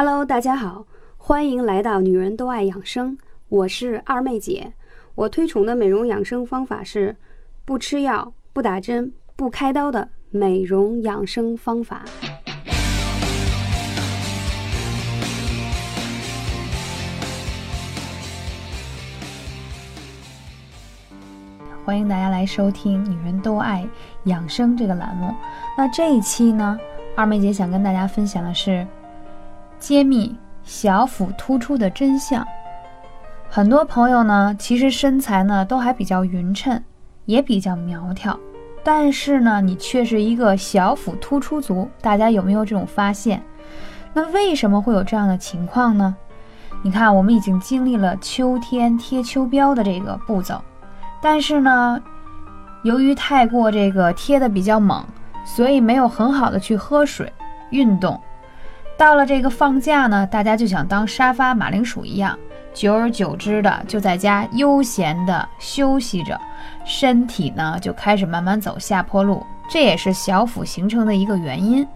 Hello，大家好，欢迎来到女人都爱养生，我是二妹姐。我推崇的美容养生方法是不吃药、不打针、不开刀的美容养生方法。欢迎大家来收听《女人都爱养生》这个栏目。那这一期呢，二妹姐想跟大家分享的是揭秘小腹突出的真相。很多朋友呢，其实身材呢都还比较匀称，也比较苗条，但是呢，你却是一个小腹突出族。大家有没有这种发现？那为什么会有这样的情况呢？你看，我们已经经历了秋天贴秋膘的这个步骤。但是呢，由于太过这个贴的比较猛，所以没有很好的去喝水、运动。到了这个放假呢，大家就想当沙发马铃薯一样，久而久之的就在家悠闲的休息着，身体呢就开始慢慢走下坡路，这也是小腹形成的一个原因。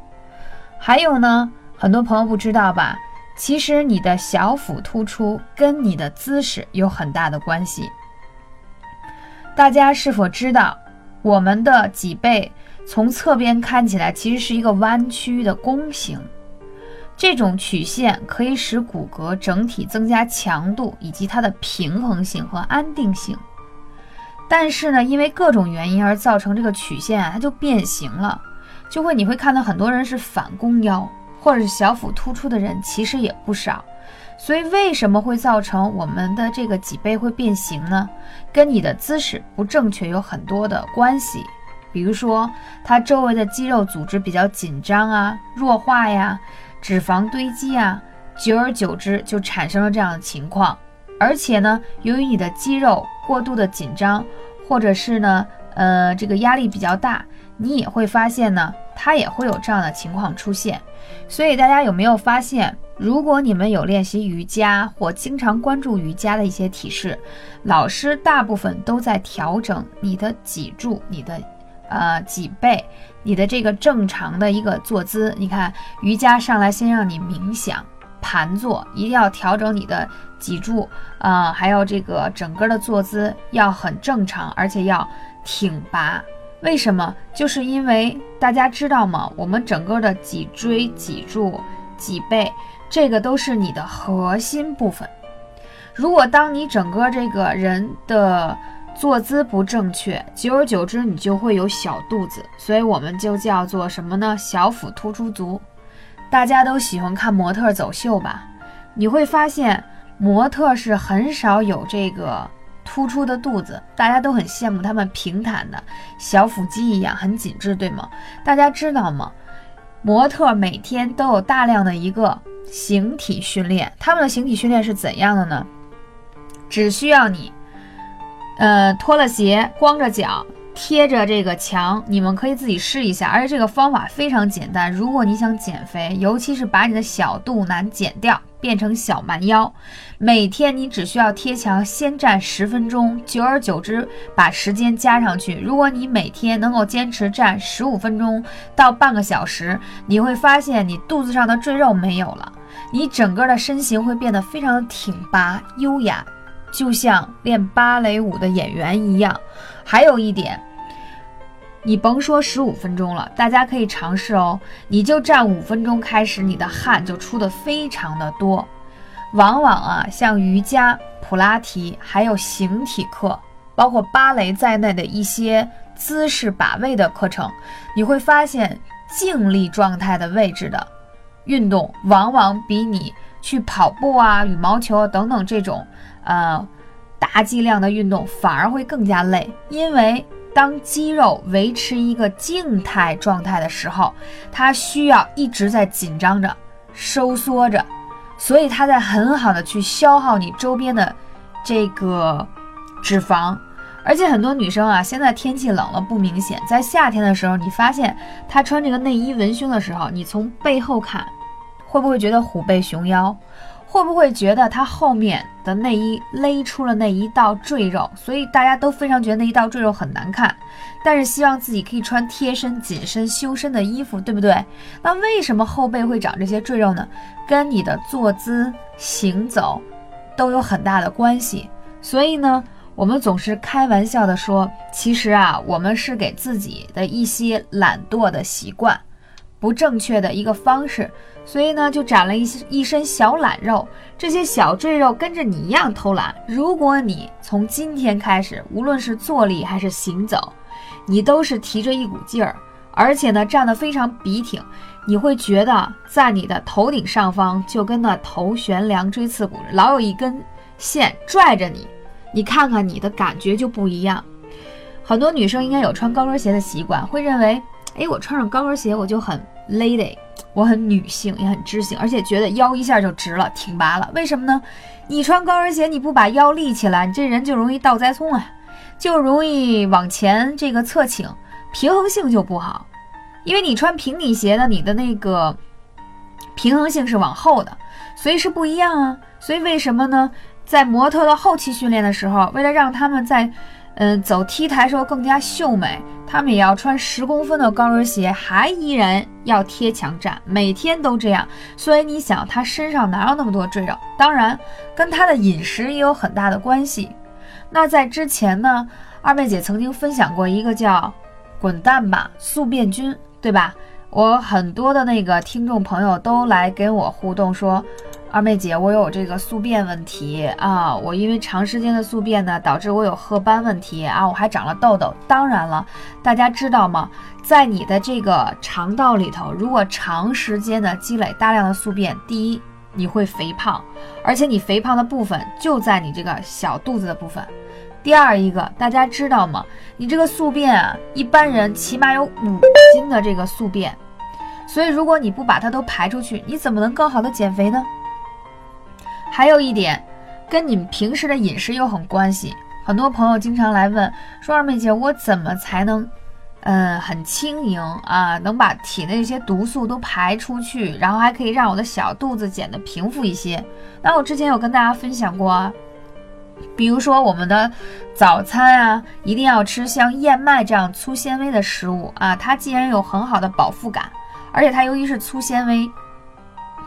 还有呢，很多朋友不知道吧？其实你的小腹突出跟你的姿势有很大的关系。大家是否知道，我们的脊背从侧边看起来其实是一个弯曲的弓形？这种曲线可以使骨骼整体增加强度以及它的平衡性和安定性。但是呢，因为各种原因而造成这个曲线啊，它就变形了，就会你会看到很多人是反弓腰或者是小腹突出的人，其实也不少。所以为什么会造成我们的这个脊背会变形呢？跟你的姿势不正确有很多的关系。比如说，它周围的肌肉组织比较紧张啊、弱化呀，脂肪堆积啊，久而久之就产生了这样的情况。而且呢，由于你的肌肉过度的紧张，或者是呢，呃，这个压力比较大，你也会发现呢，它也会有这样的情况出现。所以大家有没有发现？如果你们有练习瑜伽或经常关注瑜伽的一些体式，老师大部分都在调整你的脊柱、你的呃脊背、你的这个正常的一个坐姿。你看瑜伽上来先让你冥想盘坐，一定要调整你的脊柱啊，还有这个整个的坐姿要很正常，而且要挺拔。为什么？就是因为大家知道吗？我们整个的脊椎、脊柱、脊背。这个都是你的核心部分。如果当你整个这个人的坐姿不正确，久而久之你就会有小肚子，所以我们就叫做什么呢？小腹突出族。大家都喜欢看模特走秀吧？你会发现模特是很少有这个突出的肚子，大家都很羡慕他们平坦的小腹肌一样很紧致，对吗？大家知道吗？模特每天都有大量的一个。形体训练，他们的形体训练是怎样的呢？只需要你，呃，脱了鞋，光着脚，贴着这个墙，你们可以自己试一下。而且这个方法非常简单。如果你想减肥，尤其是把你的小肚腩减掉，变成小蛮腰，每天你只需要贴墙，先站十分钟，久而久之把时间加上去。如果你每天能够坚持站十五分钟到半个小时，你会发现你肚子上的赘肉没有了。你整个的身形会变得非常的挺拔优雅，就像练芭蕾舞的演员一样。还有一点，你甭说十五分钟了，大家可以尝试哦。你就站五分钟开始，你的汗就出的非常的多。往往啊，像瑜伽、普拉提，还有形体课，包括芭蕾在内的一些姿势把位的课程，你会发现静立状态的位置的。运动往往比你去跑步啊、羽毛球啊等等这种，呃，大剂量的运动反而会更加累。因为当肌肉维持一个静态状态的时候，它需要一直在紧张着、收缩着，所以它在很好的去消耗你周边的这个脂肪。而且很多女生啊，现在天气冷了不明显，在夏天的时候，你发现她穿这个内衣文胸的时候，你从背后看，会不会觉得虎背熊腰？会不会觉得它后面的内衣勒出了那一道赘肉？所以大家都非常觉得那一道赘肉很难看，但是希望自己可以穿贴身、紧身、修身的衣服，对不对？那为什么后背会长这些赘肉呢？跟你的坐姿、行走都有很大的关系。所以呢，我们总是开玩笑的说，其实啊，我们是给自己的一些懒惰的习惯。不正确的一个方式，所以呢，就长了一一身小懒肉。这些小赘肉跟着你一样偷懒。如果你从今天开始，无论是坐立还是行走，你都是提着一股劲儿，而且呢，站得非常笔挺，你会觉得在你的头顶上方就跟那头悬梁锥刺股，老有一根线拽着你。你看看你的感觉就不一样。很多女生应该有穿高跟鞋的习惯，会认为，哎，我穿上高跟鞋我就很。Lady，我很女性，也很知性，而且觉得腰一下就直了，挺拔了。为什么呢？你穿高跟鞋，你不把腰立起来，你这人就容易倒栽葱啊，就容易往前这个侧倾，平衡性就不好。因为你穿平底鞋呢，你的那个平衡性是往后的，所以是不一样啊。所以为什么呢？在模特的后期训练的时候，为了让他们在嗯走 T 台时候更加秀美。他们也要穿十公分的高跟鞋，还依然要贴墙站，每天都这样。所以你想，他身上哪有那么多赘肉？当然，跟他的饮食也有很大的关系。那在之前呢，二妹姐曾经分享过一个叫“滚蛋吧宿便君”，对吧？我很多的那个听众朋友都来跟我互动说。二妹姐，我有这个宿便问题啊！我因为长时间的宿便呢，导致我有褐斑问题啊，我还长了痘痘。当然了，大家知道吗？在你的这个肠道里头，如果长时间的积累大量的宿便，第一，你会肥胖，而且你肥胖的部分就在你这个小肚子的部分。第二一个，大家知道吗？你这个宿便啊，一般人起码有五斤的这个宿便，所以如果你不把它都排出去，你怎么能更好的减肥呢？还有一点，跟你们平时的饮食有很关系。很多朋友经常来问说：“二妹姐，我怎么才能，嗯，很轻盈啊，能把体内一些毒素都排出去，然后还可以让我的小肚子减得平复一些？”那我之前有跟大家分享过啊，比如说我们的早餐啊，一定要吃像燕麦这样粗纤维的食物啊，它既然有很好的饱腹感，而且它由于是粗纤维。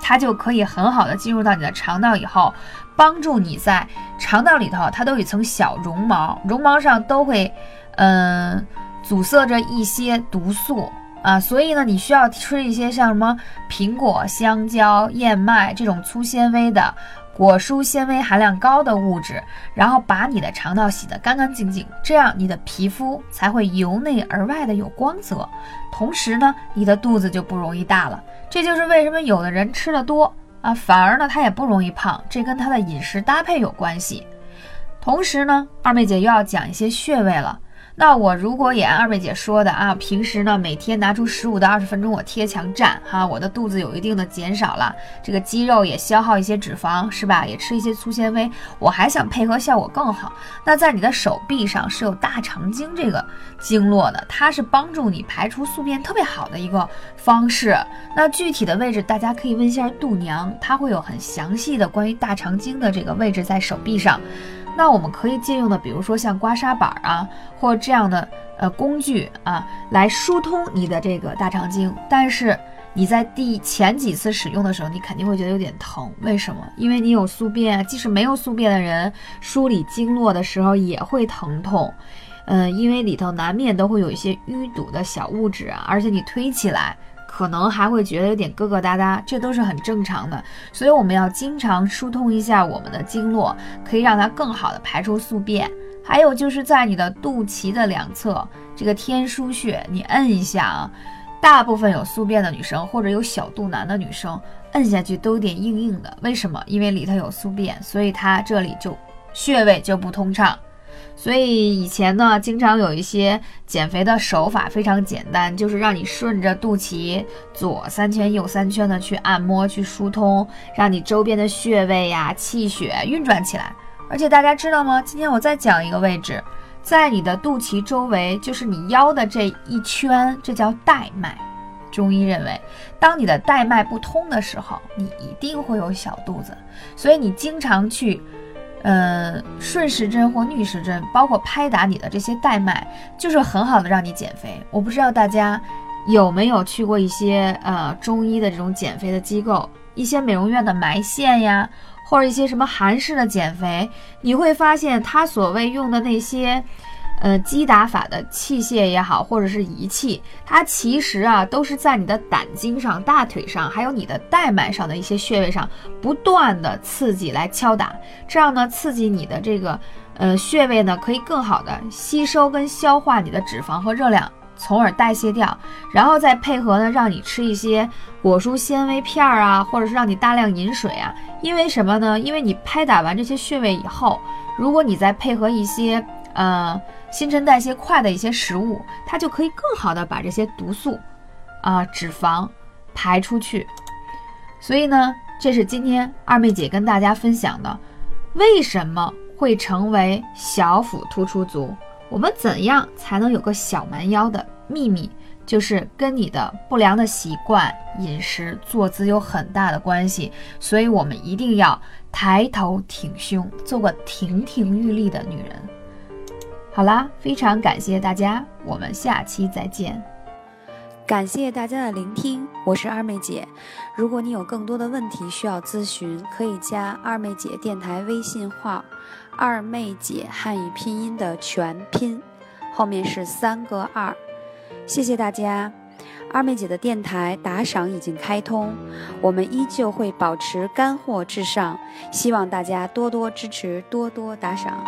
它就可以很好的进入到你的肠道以后，帮助你在肠道里头，它都有一层小绒毛，绒毛上都会，嗯，阻塞着一些毒素啊，所以呢，你需要吃一些像什么苹果、香蕉、燕麦这种粗纤维的。果蔬纤维含量高的物质，然后把你的肠道洗得干干净净，这样你的皮肤才会由内而外的有光泽。同时呢，你的肚子就不容易大了。这就是为什么有的人吃的多啊，反而呢他也不容易胖，这跟他的饮食搭配有关系。同时呢，二妹姐又要讲一些穴位了。那我如果也按二妹姐说的啊，平时呢每天拿出十五到二十分钟我贴墙站哈，我的肚子有一定的减少了，这个肌肉也消耗一些脂肪是吧？也吃一些粗纤维，我还想配合效果更好。那在你的手臂上是有大肠经这个经络的，它是帮助你排除宿便特别好的一个方式。那具体的位置大家可以问一下度娘，她会有很详细的关于大肠经的这个位置在手臂上。那我们可以借用的，比如说像刮痧板啊，或这样的呃工具啊，来疏通你的这个大肠经。但是你在第前几次使用的时候，你肯定会觉得有点疼。为什么？因为你有宿便，即使没有宿便的人梳理经络的时候也会疼痛。嗯，因为里头难免都会有一些淤堵的小物质啊，而且你推起来。可能还会觉得有点疙疙瘩瘩，这都是很正常的。所以我们要经常疏通一下我们的经络，可以让它更好的排出宿便。还有就是在你的肚脐的两侧这个天枢穴，你摁一下啊。大部分有宿便的女生或者有小肚腩的女生，摁下去都有点硬硬的。为什么？因为里头有宿便，所以它这里就穴位就不通畅。所以以前呢，经常有一些减肥的手法非常简单，就是让你顺着肚脐左三圈右三圈的去按摩、去疏通，让你周边的穴位呀、气血运转起来。而且大家知道吗？今天我再讲一个位置，在你的肚脐周围，就是你腰的这一圈，这叫带脉。中医认为，当你的带脉不通的时候，你一定会有小肚子，所以你经常去，呃，顺时针或逆时针，包括拍打你的这些带脉，就是很好的让你减肥。我不知道大家有没有去过一些呃中医的这种减肥的机构，一些美容院的埋线呀，或者一些什么韩式的减肥，你会发现他所谓用的那些。呃，击打法的器械也好，或者是仪器，它其实啊都是在你的胆经上、大腿上，还有你的带脉上的一些穴位上不断的刺激来敲打，这样呢，刺激你的这个呃穴位呢，可以更好的吸收跟消化你的脂肪和热量，从而代谢掉，然后再配合呢，让你吃一些果蔬纤维片儿啊，或者是让你大量饮水啊，因为什么呢？因为你拍打完这些穴位以后，如果你再配合一些呃。新陈代谢快的一些食物，它就可以更好的把这些毒素，啊脂肪排出去。所以呢，这是今天二妹姐跟大家分享的，为什么会成为小腹突出族？我们怎样才能有个小蛮腰的秘密，就是跟你的不良的习惯、饮食、坐姿有很大的关系。所以我们一定要抬头挺胸，做个亭亭玉立的女人。好啦，非常感谢大家，我们下期再见。感谢大家的聆听，我是二妹姐。如果你有更多的问题需要咨询，可以加二妹姐电台微信号“二妹姐汉语拼音”的全拼，后面是三个二。谢谢大家，二妹姐的电台打赏已经开通，我们依旧会保持干货至上，希望大家多多支持，多多打赏。